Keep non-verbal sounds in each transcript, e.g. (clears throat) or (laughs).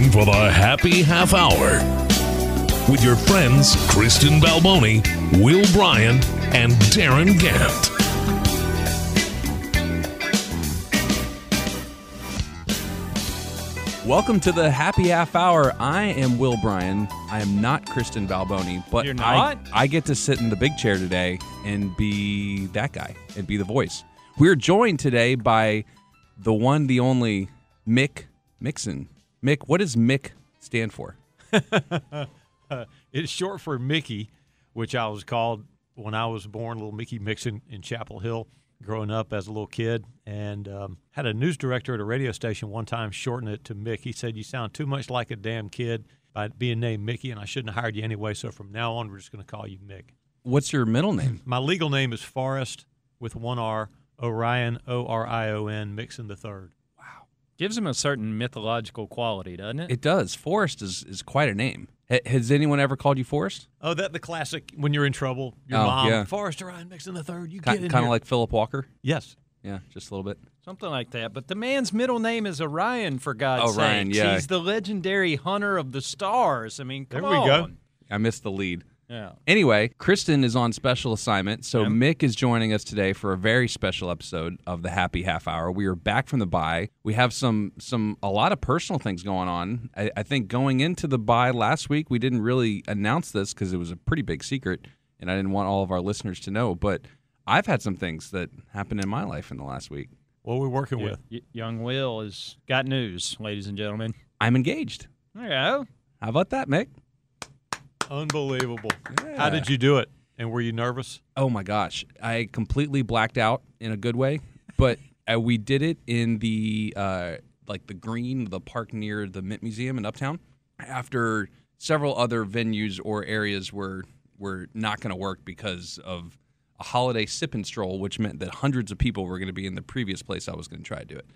Time for the happy half hour with your friends Kristen Balboni, Will Bryan, and Darin Gantt. Welcome to the happy half hour. I am Will Bryan. I am not Kristen Balboni, but You're I, not? I get to sit in the big chair today and be that guy and be the voice. We're joined today by the one, the only Mick Mixon. Mick, what does Mick stand for? (laughs) It's short for Mickey, which I was called when I was born, little Mickey Mixon in Chapel Hill, growing up as a little kid. And um, had a news director at a radio station one time shorten it to Mick. He said, You sound too much like a damn kid by being named Mickey, and I shouldn't have hired you anyway. So from now on, we're just going to call you Mick. What's your middle name? (clears throat) My legal name is Forrest with one R, Orion, O R I O N, Mixon the third. Gives him a certain mythological quality, doesn't it? It does. Forrest is, is quite a name. Ha- Has anyone ever called you Forrest? Oh, that the classic when you're in trouble. Your Oh, mom, yeah. Forrest Orion Mixon the third. You get it. Kind of like Philip Walker? yes. Yeah, just a little bit. Something like that. But the man's middle name is Orion, for God's oh, sake. Orion, sakes. yeah. He's the legendary hunter of the stars. I mean, come There we go. I missed the lead. Yeah. Anyway, Kristen is on special assignment, so Mick is joining us today for a very special episode of the Happy Half Hour. We are back from the bye. We have some some a lot of personal things going on. I, I think going into the bye last week, we didn't really announce this because it was a pretty big secret, and I didn't want all of our listeners to know. But I've had some things that happened in my life in the last week. What are we're working Yeah. with. Y- young Will has got news, ladies and gentlemen. I'm engaged. There you go. How about that, Mick? Unbelievable. How did you do it? And were you nervous? Oh my gosh, I completely blacked out in a good way, but uh, we did it in the uh, like the green, the park near the Mint Museum in Uptown. After several other venues or areas were were not going to work because of a holiday sip and stroll, which meant that hundreds of people were going to be in the previous place I was going to try to do it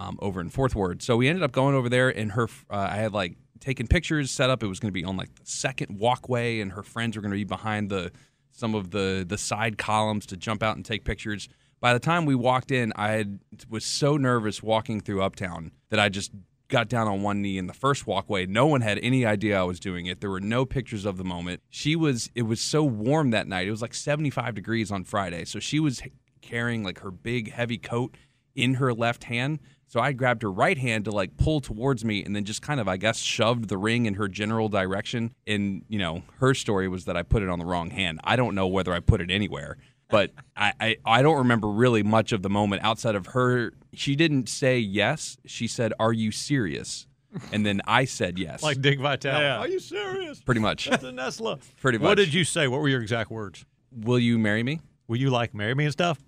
um, over in Fourth Ward. So we ended up going over there, and her, uh, I had like taken pictures, set up. It was going to be on like the second walkway, and her friends were going to be behind the some of the the side columns to jump out and take pictures. By the time we walked in, I had, was so nervous walking through Uptown that I just got down on one knee in the first walkway. No one had any idea I was doing it. There were no pictures of the moment. She was it was so warm that night. It was like 75 degrees on Friday. So she was carrying like her big heavy coat in her left hand. So I grabbed her right hand to like pull towards me and then just kind of, I guess, shoved the ring in her general direction. And, you know, her story was that I put it on the wrong hand. I don't know whether I put it anywhere, but I, I, I don't remember really much of the moment outside of her. She didn't say yes. She said, Are you serious? And then I said yes. Like Dick Vitale. Yeah. Are you serious? pretty much. That's a Nesla. Pretty much. What did you say? What were your exact words? Will you marry me? Will you like marry me and stuff?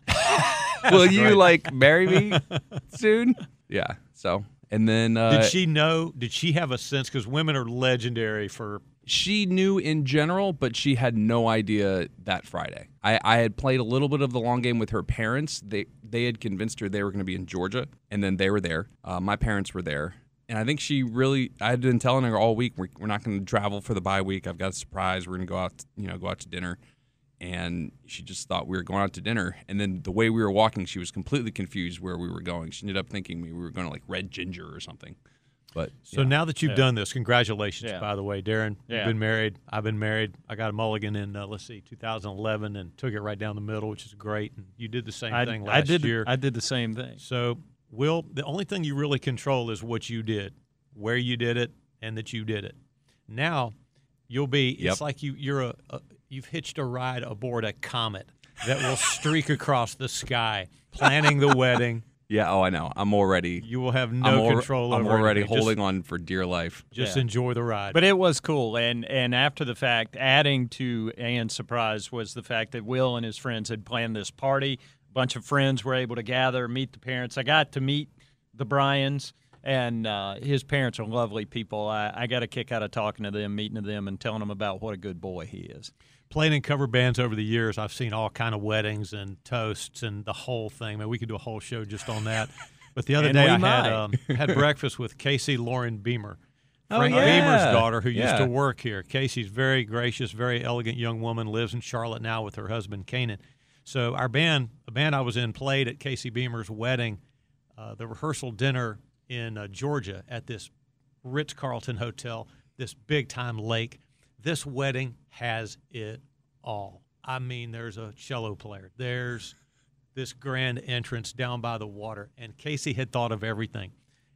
(laughs) Will you great. like marry me (laughs) soon? Yeah. So, and then uh, did she know? Did she have a sense? Because women are legendary for. she knew in general, but she had no idea that Friday. I, I had played a little bit of the long game with her parents. They they had convinced her they were going to be in Georgia, and then they were there. Uh, my parents were there, and I think she really. I had been telling her all week we're, we're not going to travel for the bye week. I've got a surprise. We're going to go out, you know, go out to dinner. And she just thought we were going out to dinner. And then the way we were walking, she was completely confused where we were going. She ended up thinking we were going to like Red Ginger or something. But So yeah. now that you've Yeah. done this, congratulations, Yeah. by the way, Darin. Yeah. You've been married. I've been married. I got a mulligan in, uh, let's see, 2011 and took it right down the middle, which is great. And you did the same I, thing I last did. year. I did the same thing. So, Will, the only thing you really control is what you did, where you did it, and that you did it. Now, you'll be. Yep. It's like you you're a, a you've hitched a ride aboard a comet that will streak across the sky, planning the wedding. yeah, oh, I know. I'm already. You will have no I'm, al- control I'm already anything. holding Just, on for dear life. just Yeah. enjoy the ride. But it was cool, and and after the fact, adding to Ann's surprise was the fact that Will and his friends had planned this party. A bunch of friends were able to gather, meet the parents. I got to meet the Bryans, and uh, his parents are lovely people. I, I got a kick out of talking to them, meeting to them, and telling them about what a good boy he is. Playing in cover bands over the years, I've seen all kind of weddings and toasts and the whole thing. Man, we could do a whole show just on that. But the other And day I might. had um, had (laughs) breakfast with Casey Lauren Beamer, Oh, Frank yeah. Beamer's daughter, who used to work here. Casey's very gracious, very elegant young woman, lives in Charlotte now with her husband Kanan. So our band, the band I was in, played at Casey Beamer's wedding, uh, the rehearsal dinner in uh, Georgia at this Ritz Carlton hotel, this big time lake. This wedding has it all. I mean, there's a cello player. There's this grand entrance down by the water, and Casey had thought of everything,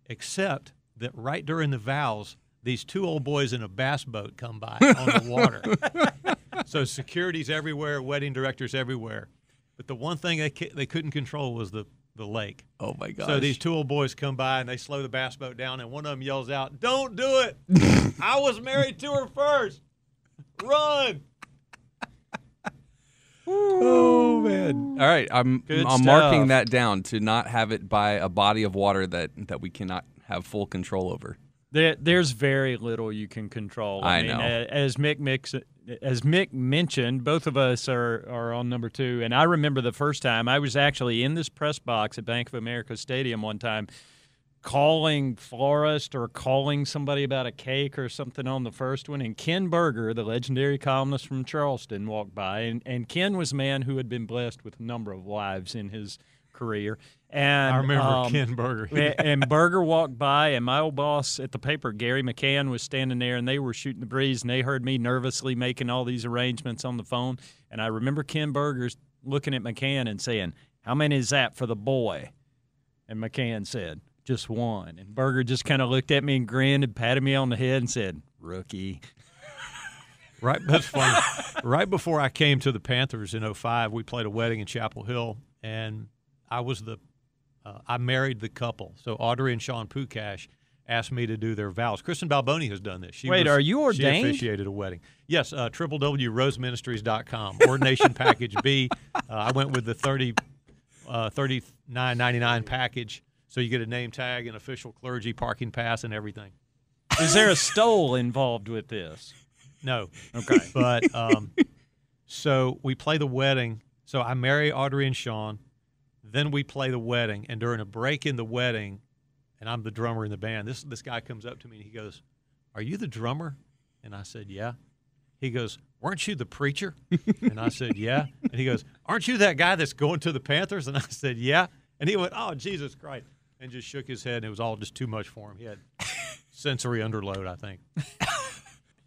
except that right during the vows, these two old boys in a bass boat come by on the (laughs) water. so security's everywhere, wedding directors everywhere, but the one thing they ca- they couldn't control was the the lake. Oh my gosh. So these two old boys come by and they slow the bass boat down, and one of them yells out, "Don't do it! (laughs) I was married to her first. Run!" Oh man! All right, I'm Good I'm marking that down to not have it by a body of water that that we cannot have full control over. There, there's very little you can control. I mean, know. As Mick mix, as Mick mentioned, both of us are, are on number two. And I remember the first time I was actually in this press box at Bank of America Stadium one time, calling florist or calling somebody about a cake or something on the first one. And Ken Burger, the legendary columnist from Charleston, walked by. And, and Ken was a man who had been blessed with a number of wives in his career. And I remember um, Ken Burger. (laughs) and Burger walked by, and my old boss at the paper, Gary McCann, was standing there, and they were shooting the breeze, and they heard me nervously making all these arrangements on the phone. And I remember Ken Burger's looking at McCann and saying, "How many is that for the boy?" And McCann said, "Just one." And Burger just kind of looked at me and grinned and patted me on the head and said, "Rookie." (laughs) Right, that's funny. right before I came to the Panthers in 05, we played a wedding in Chapel Hill, and I was the uh, I married the couple. So Audrey and Sean Pukash asked me to do their vows. Kristen Balboni has done this. She Wait, was- are you ordained? She officiated a wedding. Yes, uh, www.roseministries.com. Ordination (laughs) package B. Uh, I went with the 30, uh, 39.99 package. So you get a name tag, an official clergy parking pass, and everything. Is there a stole involved with this? No. Okay. (laughs) But um, so we play the wedding. So I marry Audrey and Sean. Then we play the wedding, and during a break in the wedding, and I'm the drummer in the band. This this guy comes up to me and he goes, "Are you the drummer?" And I said, "Yeah." He goes, "Weren't you the preacher?" (laughs) And I said, "Yeah." And he goes, "Aren't you that guy that's going to the Panthers?" And I said, "Yeah." And he went, "Oh, Jesus Christ!" And just shook his head, and it was all just too much for him. He had (laughs) sensory underload, I think. (laughs)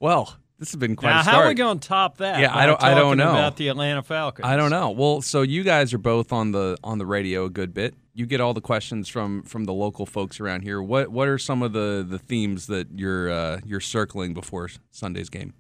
Well, this has been quite now, a how are we going to top that? Yeah, I don't- I don't know. about the Atlanta Falcons. I don't know. Well, so you guys are both on the on the radio a good bit. You get all the questions from from the local folks around here. What what are some of the the themes that you're uh, you're circling before Sunday's game?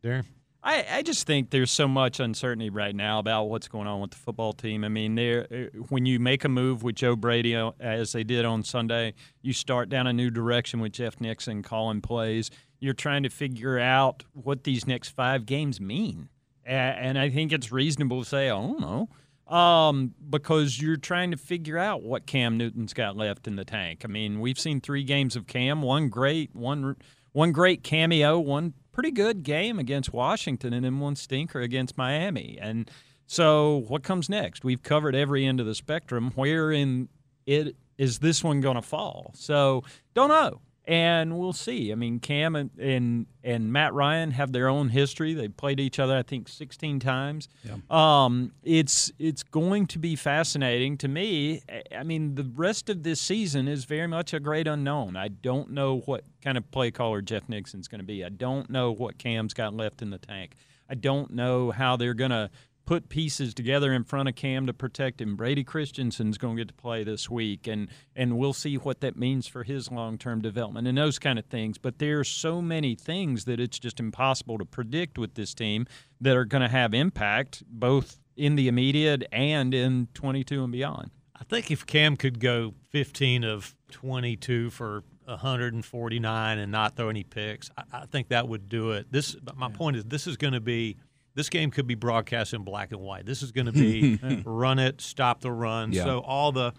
Darin. I, I just think there's so much uncertainty right now about what's going on with the football team. I mean, there uh, when you make a move with Joe Brady uh, as they did on Sunday, you start down a new direction with Jeff Nixon calling plays. You're trying to figure out what these next five games mean, and I think it's reasonable to say, I don't know, um, because you're trying to figure out what Cam Newton's got left in the tank. I mean, we've seen three games of Cam, one great, one one great cameo, one pretty good game against Washington, and then one stinker against Miami. And so, what comes next? We've covered every end of the spectrum. Where in it is this one going to fall? So, don't know. And we'll see. I mean, Cam and, and and Matt Ryan have their own history. They played each other, I think, 16 times. Yeah. Um, it's it's going to be fascinating to me. I mean, the rest of this season is very much a great unknown. I don't know what kind of play caller Jeff Nixon's going to be. I don't know what Cam's got left in the tank. I don't know how they're going to put pieces together in front of Cam to protect him. Brady Christensen's going to get to play this week, and and we'll see what that means for his long term development and those kind of things. But there are so many things that it's just impossible to predict with this team that are going to have impact both in the immediate and in 22 and beyond. I think if Cam could go 15 of 22 for 149 and not throw any picks, I, I think that would do it. This, my yeah. point is, this is going to be this game could be broadcast in black and white. This is going to be (laughs) run it, stop the run. Yeah. So all the,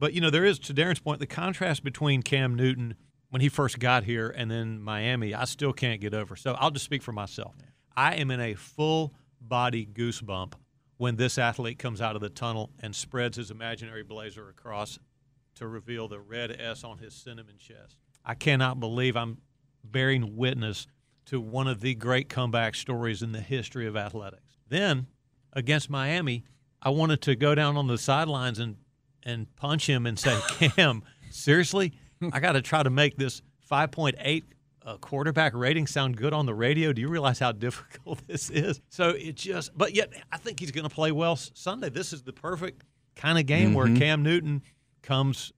but you know there is to Darin's point the contrast between Cam Newton when he first got here and then Miami. I still can't get over. So I'll just speak for myself. I am in a full body goosebump when this athlete comes out of the tunnel and spreads his imaginary blazer across to reveal the red S on his cinnamon chest. I cannot believe I'm bearing witness to one of the great comeback stories in the history of athletics. Then against Miami, I wanted to go down on the sidelines and and punch him and say, (laughs) "Cam, seriously, I got to try to make this 5.8 uh, quarterback rating sound good on the radio. Do you realize how (laughs) difficult this is?" So it just, but yet I think he's going to play well Sunday. This is the perfect kind of game mm-hmm. where Cam Newton comes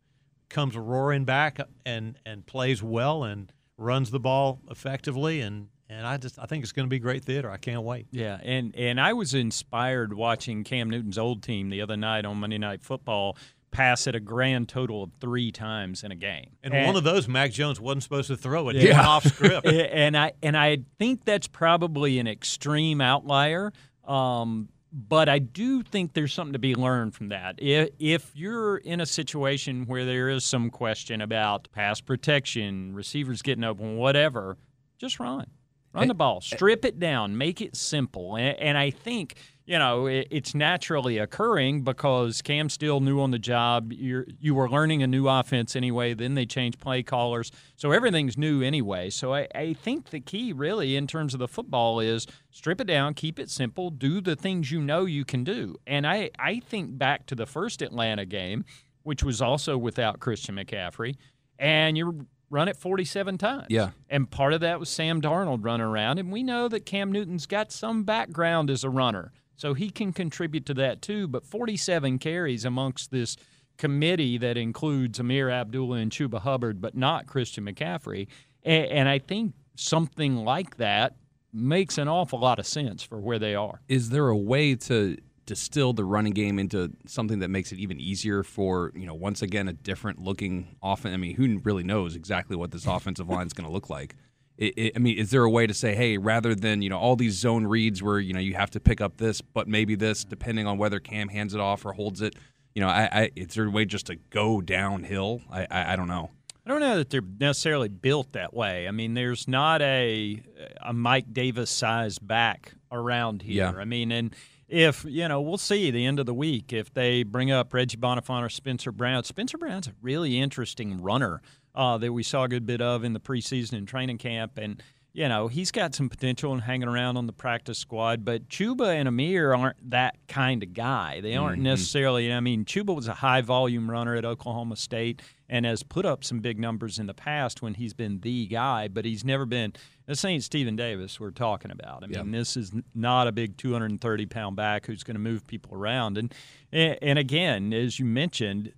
comes roaring back and and plays well and runs the ball effectively and and I just I think it's going to be great theater. I can't wait. Yeah, and and I was inspired watching Cam Newton's old team the other night on Monday Night Football pass it a grand total of three times in a game. And, and one of those, Mac Jones wasn't supposed to throw it. Yeah. off script. (laughs) and I and I think that's probably an extreme outlier. Um, but I do think there's something to be learned from that. If, if you're in a situation where there is some question about pass protection, receivers getting open, whatever, just run. Run the ball, eh strip it down, make it simple. And, and I think you know it, it's naturally occurring because Cam's still new on the job. you you were learning a new offense anyway. Then they changed play callers, so everything's new anyway. So I, I think the key, really, in terms of the football, is strip it down, keep it simple, do the things you know you can do. And I I think back to the first Atlanta game, which was also without Christian McCaffrey, and you're run it 47 times. Yeah. And part of that was Sam Darnold running around. And we know that Cam Newton's got some background as a runner. So he can contribute to that too. But 47 carries amongst this committee that includes Ameer Abdullah and Chuba Hubbard, but not Christian McCaffrey. And I think something like that makes an awful lot of sense for where they are. Is there a way to distill the running game into something that makes it even easier for you know once again a different looking offense. I mean, who really knows exactly what this (laughs) offensive line is going to look like? It, it, I mean, is there a way to say, hey, rather than you know all these zone reads where you know you have to pick up this, but maybe this, depending on whether Cam hands it off or holds it, you know, I, I is there a way just to go downhill? I, I, I don't know. I don't know that they're necessarily built that way. I mean, there's not a a Mike Davis size back around here. Yeah. I mean, and if you know, we'll see the end of the week if they bring up Reggie Bonnafon or Spencer Brown. Spencer Brown's a really interesting runner uh, that we saw a good bit of in the preseason and training camp, and you know he's got some potential and hanging around on the practice squad. But Chuba and Ameer aren't that kind of guy. They aren't mm-hmm. necessarily. I mean, Chuba was a high volume runner at Oklahoma State and has put up some big numbers in the past when he's been the guy, but he's never been this ain't Stephen Davis we're talking about. I mean, this is not a big 230 pound back who's going to move people around. And and again, as you mentioned,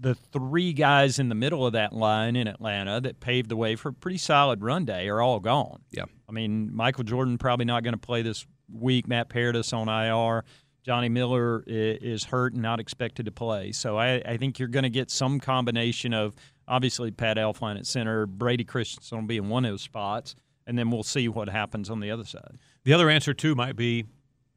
the three guys in the middle of that line in Atlanta that paved the way for a pretty solid run day are all gone. Yeah. I mean, Michael Jordan probably not going to play this week. Matt Paradis on IR. Johnny Miller is hurt and not expected to play. So I, I think you're going to get some combination of obviously Pat Elflein at center, Brady Christensen will be in one of those spots and then we'll see what happens on the other side. The other answer too might be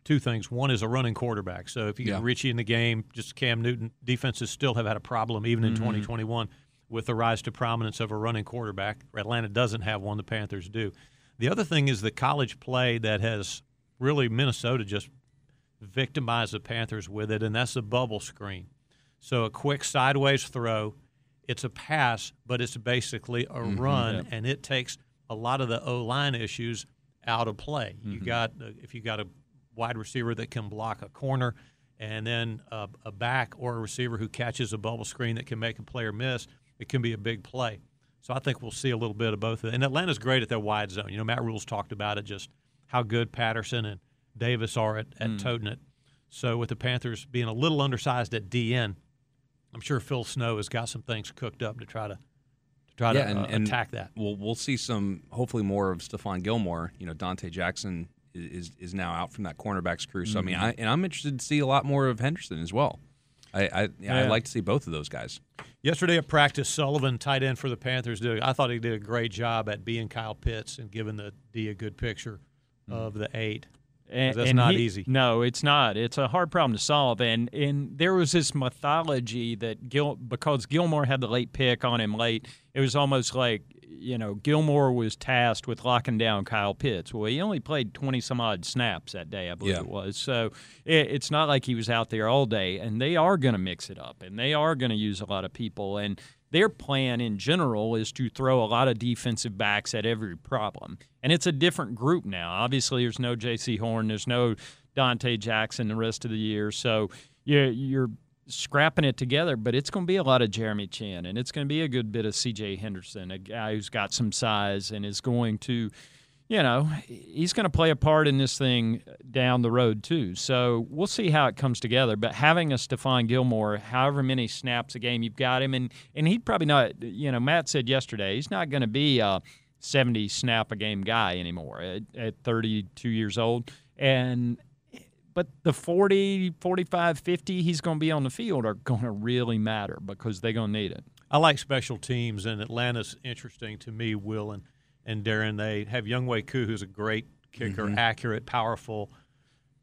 two things. One is a running quarterback. So if you get yeah. Richie in the game, just Cam Newton defenses still have had a problem even in mm-hmm. 2021 with the rise to prominence of a running quarterback. Atlanta doesn't have one. The Panthers do. The other thing is the college play that has really Minnesota just victimized the Panthers with it, and that's the bubble screen. So a quick sideways throw it's a pass, but it's basically a run, and it takes a lot of the O line issues out of play. You got uh, if you got a wide receiver that can block a corner, and then a, a back or a receiver who catches a bubble screen that can make a player miss, it can be a big play. So I think we'll see a little bit of both. of it. And Atlanta's great at their wide zone. You know, Matt Rhule's talked about it, just how good Patterson and Davis are at, at toting it. So with the Panthers being a little undersized at DN, I'm sure Phil Snow has got some things cooked up to try to to try Yeah, to and- uh, and attack that. We'll we'll see some hopefully more of Stephon Gilmore. You know, Donte Jackson is is, now out from that cornerbacks crew. So I mean, mm-hmm. I, and I'm interested to see a lot more of Henderson as well. I I, yeah, I'd like to see both of those guys. Yesterday at practice, Sullivan, tight end for the Panthers, did. I thought he did a great job at being Kyle Pitts and giving the D a good picture of mm-hmm. the eight. And, that's and not he- easy. No, it's not. It's a hard problem to solve. And and there was this mythology that Gil because Gilmore had the late pick on him late, it was almost like you know Gilmore was tasked with locking down Kyle Pitts. Well, he only played twenty some odd snaps that day, I believe Yeah. it was. So it, it's not like he was out there all day. And they are going to mix it up, and they are going to use a lot of people and. Their plan in general is to throw a lot of defensive backs at every problem. And it's a different group now. Obviously, there's no Jaycee Horn, there's no Donte Jackson the rest of the year. So you're, you're scrapping it together, but it's going to be a lot of Jeremy Chinn, and it's going to be a good bit of C.J. Henderson, a guy who's got some size and is going to, you know, he's going to play a part in this thing down the road too. So we'll see how it comes together. But having a Stephon Gilmore, however many snaps a game you've got him, and and he'd probably not, you know, Matt said yesterday he's not going to be a 70 snap a game guy anymore at, at 32 years old, and but the 40, 45, 50 he's going to be on the field are going to really matter because they're going to need it. I like special teams, and Atlanta's interesting to me. Will and and Darin, they have Younghoe Koo, who's a great kicker, Mm-hmm. accurate, powerful,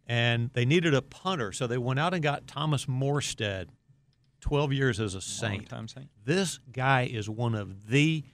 and they needed a punter, so they went out and got Thomas Morstead, twelve years as a Saint. Saint. This guy is one of the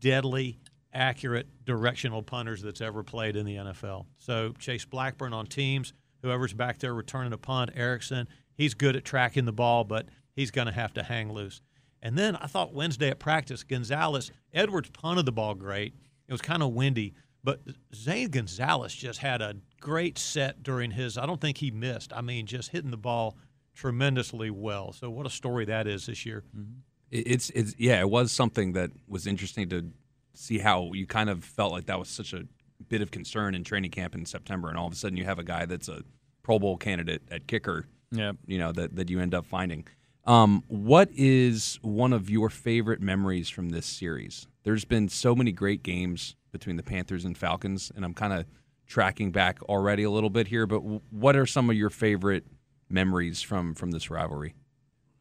deadly, accurate directional punters that's ever played in the NFL. So Chase Blackburn on teams, whoever's back there returning a punt, Erickson, he's good at tracking the ball, but he's going to have to hang loose. And then I thought Wednesday at practice, Gonzalez, Edwards punted the ball great. It was kind of windy, but Zane Gonzalez just had a great set during his. I don't think he missed. I mean, just hitting the ball tremendously well. So what a story that is this year. Mm-hmm. It- It's it's yeah, it was something that was interesting to see how you kind of felt like that was such a bit of concern in training camp in September, and all of a sudden you have a guy that's a Pro Bowl candidate at kicker. Yeah. you know that that you end up finding. Um, what is one of your favorite memories from this series? There's been so many great games between the Panthers and Falcons, and I'm kind of tracking back already a little bit here. But what are some of your favorite memories from from this rivalry?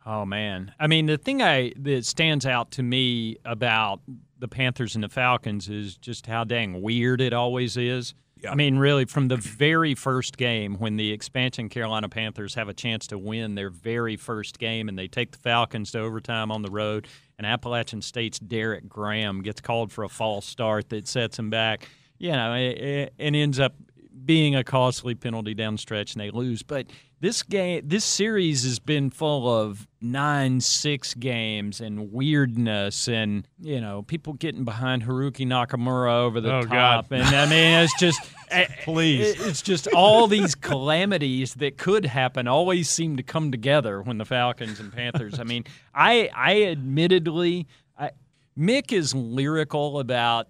Oh man, I mean the thing I that stands out to me about the Panthers and the Falcons is just how dang weird it always is. I mean, really, from the very first game when the expansion Carolina Panthers have a chance to win their very first game and they take the Falcons to overtime on the road, and Appalachian State's Derrick Graham gets called for a false start that sets him back, you know, it, it, and ends up being a costly penalty down stretch and they lose. But this game, this series has been full of nine six games and weirdness and you know people getting behind Haruki Nakamura over the Oh, top, God. and I mean it's just (laughs) eh, Please. it- it's just all these calamities that could happen always seem to come together when the Falcons and Panthers. I mean, I I admittedly, I, Mick is lyrical about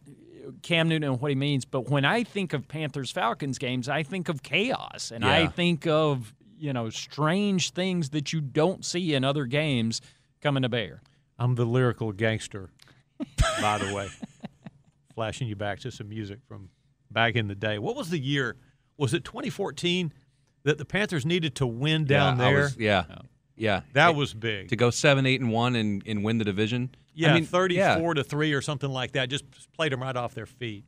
Cam Newton and what he means, but when I think of Panthers Falcons games, I think of chaos and I think of you know strange things that you don't see in other games coming to bear. I'm the lyrical gangster, by the way. (laughs) Flashing you back to some music from back in the day. What was the year? Was it 2014 that the Panthers needed to win down yeah, I there? was- yeah, yeah. that It- was big. to go seven, eight, and one and, and win the division. yeah, I mean, 34 yeah. to 3 or something like that. Just played them right off their feet.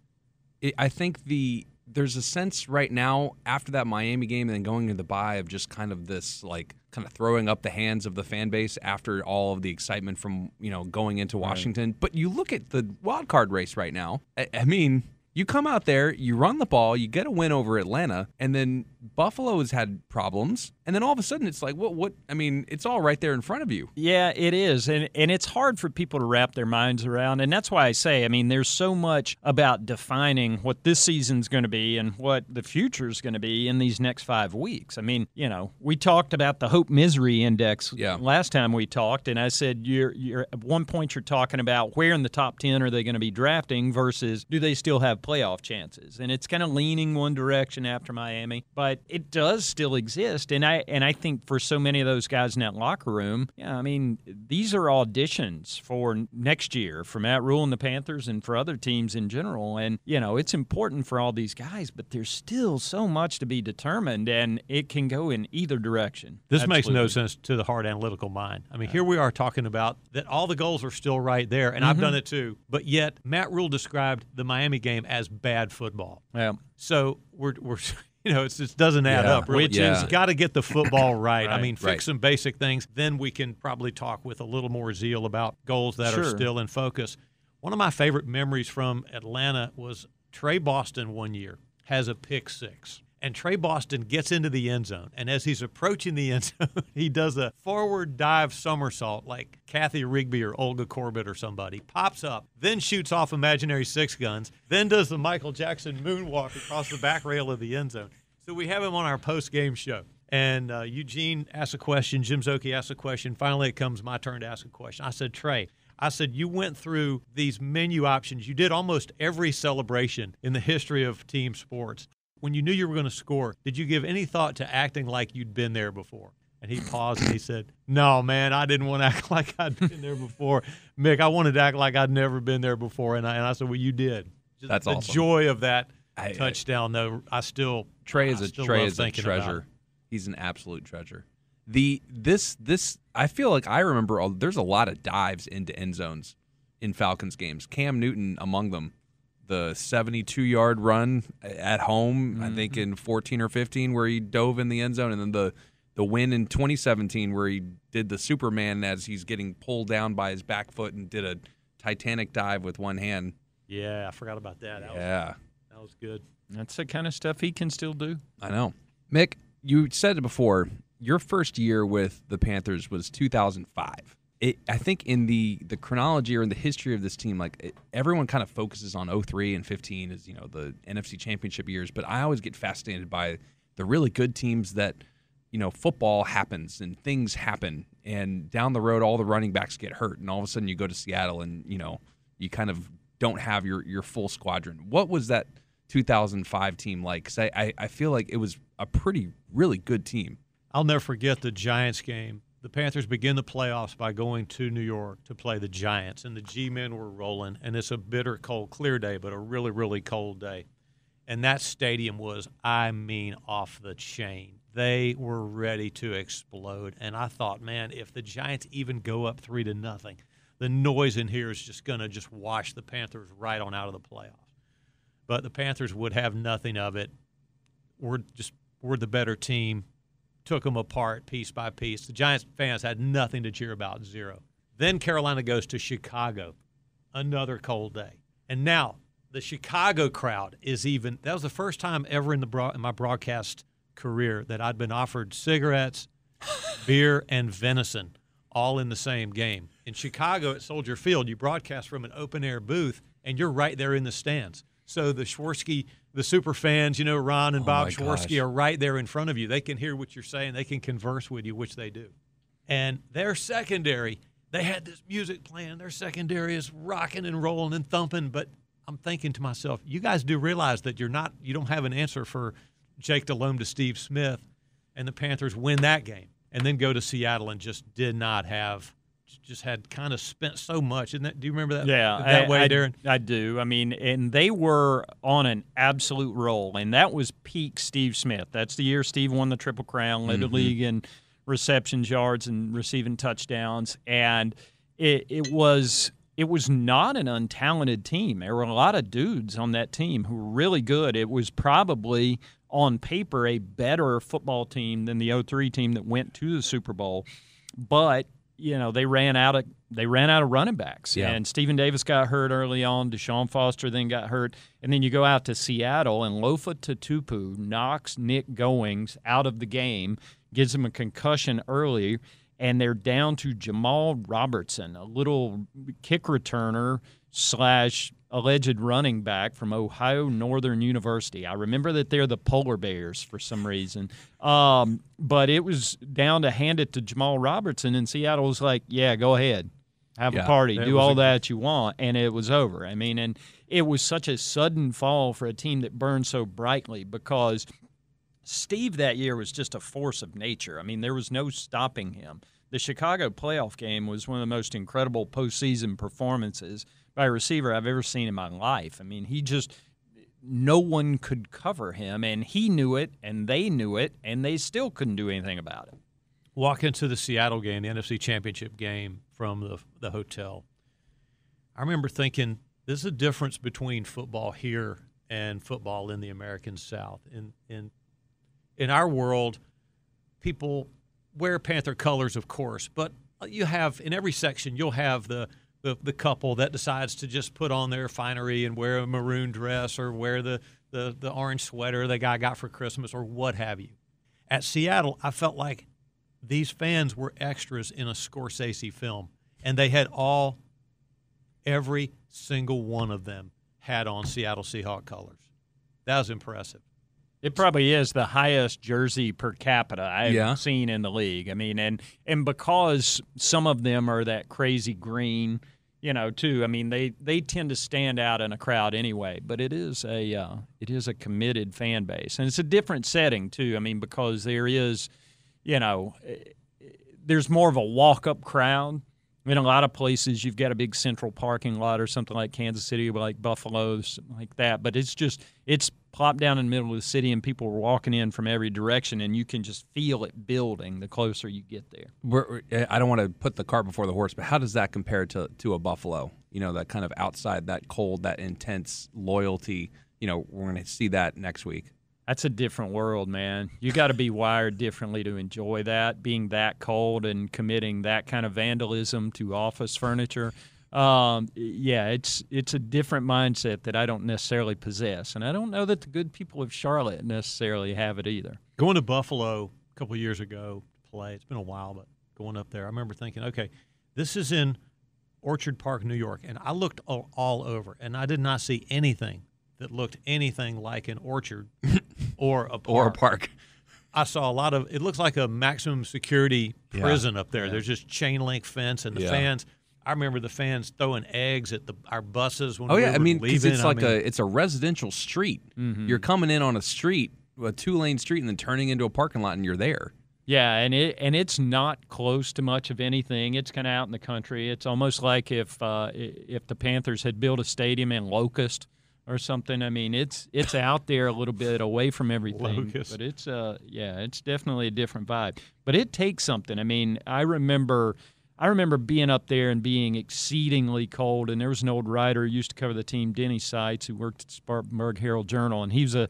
it, I think the there's a sense right now after that Miami game and then going into the bye of just kind of this like kind of throwing up the hands of the fan base after all of the excitement from you know going into Washington. But you look at the wild card race right now. I, I mean, You come out there, you run the ball, you get a win over Atlanta, and then Buffalo has had problems, and then all of a sudden it's like, what? What? I mean, it's all right there in front of you. Yeah, it is, and and it's hard for people to wrap their minds around, and that's why I say, I mean, there's so much about defining what this season's going to be and what the future is going to be in these next five weeks. I mean, you know, we talked about the hope misery index Yeah. last time we talked, and I said you're you're at one point you're talking about where in the top ten are they going to be drafting versus do they still have playoff chances, and it's kind of leaning one direction after Miami, but it does still exist, and I and I think for so many of those guys in that locker room, yeah, I mean these are auditions for next year for Matt Rhule and the Panthers and for other teams in general, and you know it's important for all these guys, but there's still so much to be determined, and it can go in either direction. This makes no sense to the hard analytical mind. I mean, here we are talking about that all the goals are still right there, and I've Mm-hmm. done it too. But yet, Matt Rhule described the Miami game as bad football. Yeah. So we're we're (laughs) you know it just doesn't add Yeah. up. Really, Which is- got to get the football (laughs) right. I mean, fix Right. some basic things. Then we can probably talk with a little more zeal about goals that are still in focus. One of my favorite memories from Atlanta was Tre Boston one year has a pick six. And Tre Boston gets into the end zone. And as he's approaching the end (laughs) zone, he does a forward dive somersault like Kathy Rigby or Olga Korbut or somebody, pops up, then shoots off imaginary six guns, then does the Michael Jackson moonwalk across the back rail of the end zone. So we have him on our post game show. And uh, Eugene asks a question, Jim Szoke asks a question. Finally, it comes my turn to ask a question. I said, Tre, I said, you went through these menu options. You did almost every celebration in the history of team sports. When you knew you were going to score, did you give any thought to acting like you'd been there before? And he paused and he said, No, man, I didn't want to (laughs) act like I'd been there before. Mick, I wanted to act like I'd never been there before. And I, and I said, Well, you did. Just That's the awesome. joy of that I- touchdown, though, I still. Tre I is a Tre is a treasure. He's an absolute treasure. The this this I feel like I remember. all- There's a lot of dives into end zones in Falcons games. Cam Newton among them. The 72 yard run at home, I mm-hmm. think in 14 or 15, where he dove in the end zone, and then the the win in 2017 where he did the Superman as he's getting pulled down by his back foot and did a Titanic dive with one hand. Yeah, I forgot about that. That, was, Yeah. that was good. That's the kind of stuff he can still do. I know. Mick, you said it before. Your first year with the Panthers was 2005. It, I think in the the chronology or in the history of this team, like it, everyone kind of focuses on 03 and 15 as you know the NFC Championship years, but I always get fascinated by the really good teams that you know football happens and things happen, and down the road all the running backs get hurt, and all of a sudden you go to Seattle and you know you kind of don't have your your full squadron. What was that 2005 team like? Because I, I I feel like it was a pretty really good team. I'll never forget the Giants game. The Panthers begin the playoffs by going to New York to play the Giants, and the G men were rolling. And it's a bitter, cold, clear day, but a really, really cold day. And that stadium was, I mean, off the chain. They were ready to explode. And I thought, man, if the Giants even go up three to nothing, the noise in here is just going to just wash the Panthers right on out of the playoffs. But the Panthers would have nothing of it. We're just we're the better team took them apart piece by piece. The Giants fans had nothing to cheer about, zero. Then Carolina goes to Chicago, another cold day. And now the Chicago crowd is even. That was the first time ever in the broad, in my broadcast career that I'd been offered cigarettes, (laughs) beer, and venison all in the same game. In Chicago at Soldier Field, you broadcast from an open air booth, and you're right there in the stands. So the Swerski, the super fans, you know, Ron and Oh Bob Swerski are right there in front of you. They can hear what you're saying. They can converse with you, which they do. And their secondary, they had this music playing. Their secondary is rocking and rolling and thumping. But I'm thinking to myself, you guys do realize that you're not, you don't have an answer for Jake Delhomme to Steve Smith, and the Panthers win that game, and then go to Seattle and just did not have, just had kind of spent so much. Isn't that? Do you remember that? Yeah, that I, way, I, Darin. I do. I mean, and they were on an absolute roll, and that was peak Steve Smith. That's the year Steve won the Triple Crown, led the mm-hmm. league in receptions, yards, and receiving touchdowns, and it, it was. It was not an untalented team. There were a lot of dudes on that team who were really good. It was probably on paper a better football team than the 03 team that went to the Super Bowl. But you know they ran out of they ran out of running backs, Yeah. and Stephen Davis got hurt early on. Deshaun Foster then got hurt, and then you go out to Seattle and Lofa Tatupu knocks Nick Goings out of the game, gives him a concussion early, and they're down to Jamal Robertson, a little kick returner slash alleged running back from Ohio Northern University. I remember that they're the Polar Bears for some reason. Um, but it was down to hand it to Jamal Robertson, and Seattle was like, yeah, go ahead. Have Yeah, a party, do all a- that you want, and it was over. I mean, and it was such a sudden fall for a team that burned so brightly because Steve that year was just a force of nature. I mean, there was no stopping him. The Chicago playoff game was one of the most incredible postseason performances by a receiver I've ever seen in my life. I mean, he just no one could cover him, and he knew it, and they knew it, and they still couldn't do anything about it. walk into the Seattle game, the NFC Championship game from the the hotel. I remember thinking, "There's a difference between football here and football in the American South. In in in our world, people wear Panther colors, of course, but you have in every section you'll have the the, the couple that decides to just put on their finery and wear a maroon dress or wear the, the, the orange sweater the guy got for Christmas or what have you. At Seattle, I felt like these fans were extras in a Scorsese film, and they had all, every single one of them had on Seattle Seahawk colors. That was impressive. It probably is the highest jersey per capita I've Yeah. seen in the league. I mean, and and because some of them are that crazy green, you know, too. I mean, they they tend to stand out in a crowd anyway. But it is a uh, it is a committed fan base, and it's a different setting too. I mean, because there is, you know, eh, there's more of a walk up crowd. In a lot of places, you've got a big central parking lot or something like Kansas City, or like Buffalo, something like that. But it's just it's plopped down in the middle of the city, and people are walking in from every direction, and you can just feel it building the closer you get there. We're, we're- I don't want to put the cart before the horse, but how does that compare to to a Buffalo? You know, that kind of outside, that cold, that intense loyalty. You know, we're going to see that next week. That's a different world, man. You got to be wired differently to enjoy that, being that cold and committing that kind of vandalism to office furniture. Um, yeah, it's it's a different mindset that I don't necessarily possess, and I don't know that the good people of Charlotte necessarily have it either. Going to Buffalo a couple years ago to play, it's been a while, but going up there, I remember thinking, okay, this is in Orchard Park, New York, and I looked all, all over, and I did not see anything that looked anything like an orchard (laughs) or a park. Or a park. I saw a lot of. It looks like a maximum security Yeah. prison up there. There's just chain link fence, and the Yeah. fans. I remember the fans throwing eggs at the our buses when we were leaving. Oh we yeah, were I mean, because leaving. it's I like mean, a it's a residential street. You're coming in on a street, a two lane street, and then turning into a parking lot, and you're there. Yeah, and it and it's not close to much of anything. It's kind of out in the country. It's almost like if uh, if the Panthers had built a stadium in Locust or something. I mean, it's it's out there a little bit away from everything, Locust. but it's uh yeah, it's definitely a different vibe. But it takes something. I mean, I remember. I remember being up there and being exceedingly cold. And there was an old writer who used to cover the team, Denny Seitz, who worked at the Spartanburg Herald Journal, and he was a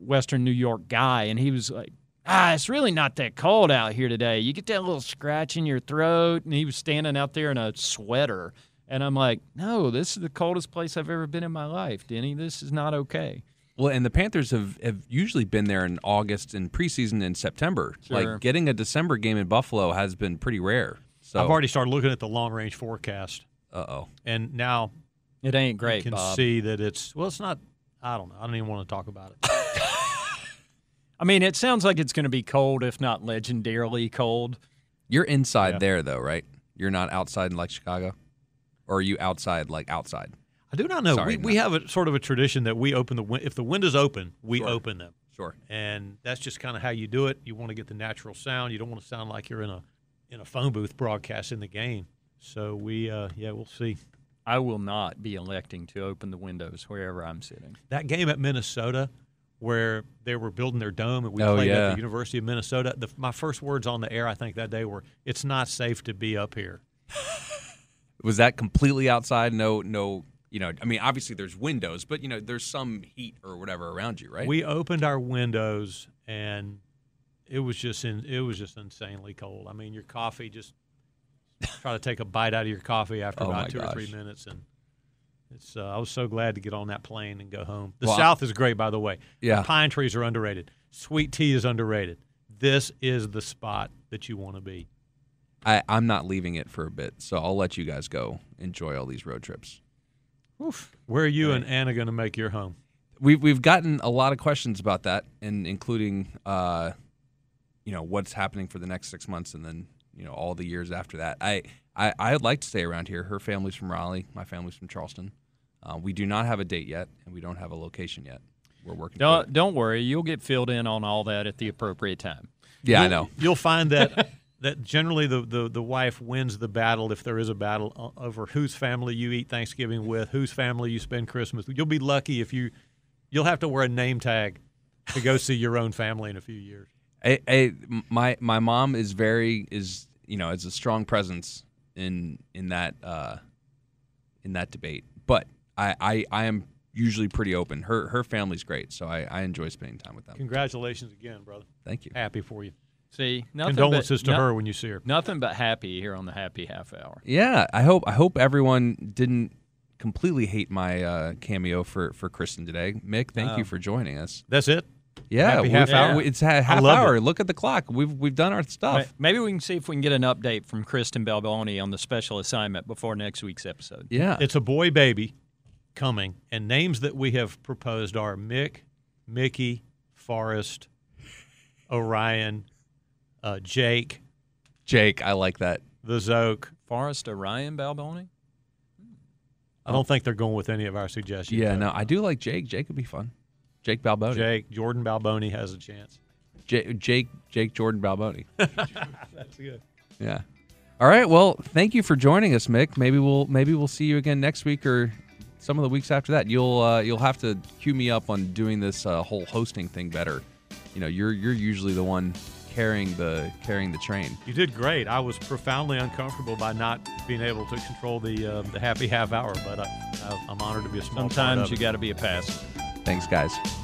Western New York guy, and he was like, "Ah, it's really not that cold out here today. You get that little scratch in your throat." And he was standing out there in a sweater, and I'm like, "No, this is the coldest place I've ever been in my life, Denny. This is not okay." Well, and the Panthers have, have usually been there in August and preseason in September. Sure. Like getting a December game in Buffalo has been pretty rare. So, I've already started looking at the long range forecast, uh oh. and now It ain't you great, can Bob. see that it's well, it's not. I don't know. I don't even want to talk about it. (laughs) I mean, it sounds like it's going to be cold, if not legendarily cold. You're inside Yeah. there though, right? You're not outside in like Chicago, or are you outside like outside? I do not know. Sorry, we, we no. have a sort of a tradition that we open the win- if the windows open, we Sure. open them, Sure. and that's just kind of how you do it. You want to get the natural sound. You don't want to sound like you're in a in a phone booth broadcasting the game. So we, uh, yeah, we'll see. I will not be electing to open the windows wherever I'm sitting. That game at Minnesota, where they were building their dome, and we Oh, played at the University of Minnesota. The, my first words on the air, I think that day were, "It's not safe to be up here." (laughs) Was that completely outside? No, no. You know, I mean, obviously there's windows, but you know, there's some heat or whatever around you, right? We opened our windows, and it was just in, it was just insanely cold. I mean, your coffee just try to take a bite out of your coffee after Oh, about two or three minutes, and it's. Uh, I was so glad to get on that plane and go home. The South is great, by the way. Yeah. pine trees are underrated. Sweet tea is underrated. This is the spot that you want to be. I, I'm not leaving it for a bit, so I'll let you guys go enjoy all these road trips. Oof. Where are you and Anna going to make your home? We've we've gotten a lot of questions about that, and including, uh, you know, what's happening for the next six months, and then you know all the years after that. I I I'd like to stay around here. Her family's from Raleigh. My family's from Charleston. Uh, we do not have a date yet, and we don't have a location yet. We're working. toward Don't it. don't worry, you'll get filled in on all that at the appropriate time. Yeah, I You'll- know. You'll find that (laughs) that generally the, the, the wife wins the battle if there is a battle over whose family you eat Thanksgiving with, whose family you spend Christmas. with. You'll be lucky if you you'll have to wear a name tag to go see your own family in a few years. I, I, my my mom is very is you know is a strong presence in in that uh, in that debate. But I, I I am usually pretty open. Her her family's great, so I, I enjoy spending time with them. Congratulations again, brother. Thank you. Happy for you. See, nothing Condolences but, to no- her when you see her. Nothing but happy here on the happy half hour. Yeah, I hope I hope everyone didn't completely hate my uh, cameo for for Kristen today. Mick, thank you for joining us. That's it. Yeah, Happy we- half hour? It's a half loved hour. it. Look at the clock. We've we've done our stuff. Ma- Maybe we can see if we can get an update from Kristen Balboni on the special assignment before next week's episode. Yeah, It's a boy baby coming, and names that we have proposed are Mick, Mickey, Forrest, Orion, uh, Jake, Jake. I like that. the Szoke. Forrest Orion Balboni? I don't think they're going with any of our suggestions. Yeah, though. no, I do like Jake. Jake would be fun. Jake Balboni. Jake, Jordan Balboni has a chance. J- Jake Jake Jordan Balboni. (laughs) That's good. yeah. All right. Well, thank you for joining us, Mick. Maybe we'll maybe we'll see you again next week or some of the weeks after that. You'll uh, you'll have to cue me up on doing this uh, whole hosting thing better. You know, you're you're usually the one carrying the carrying the train. You did great. I was profoundly uncomfortable by not being able to control the uh, the happy half hour, but I, I, I'm honored to be a small part Sometimes of you got to be a passenger. Thanks, guys.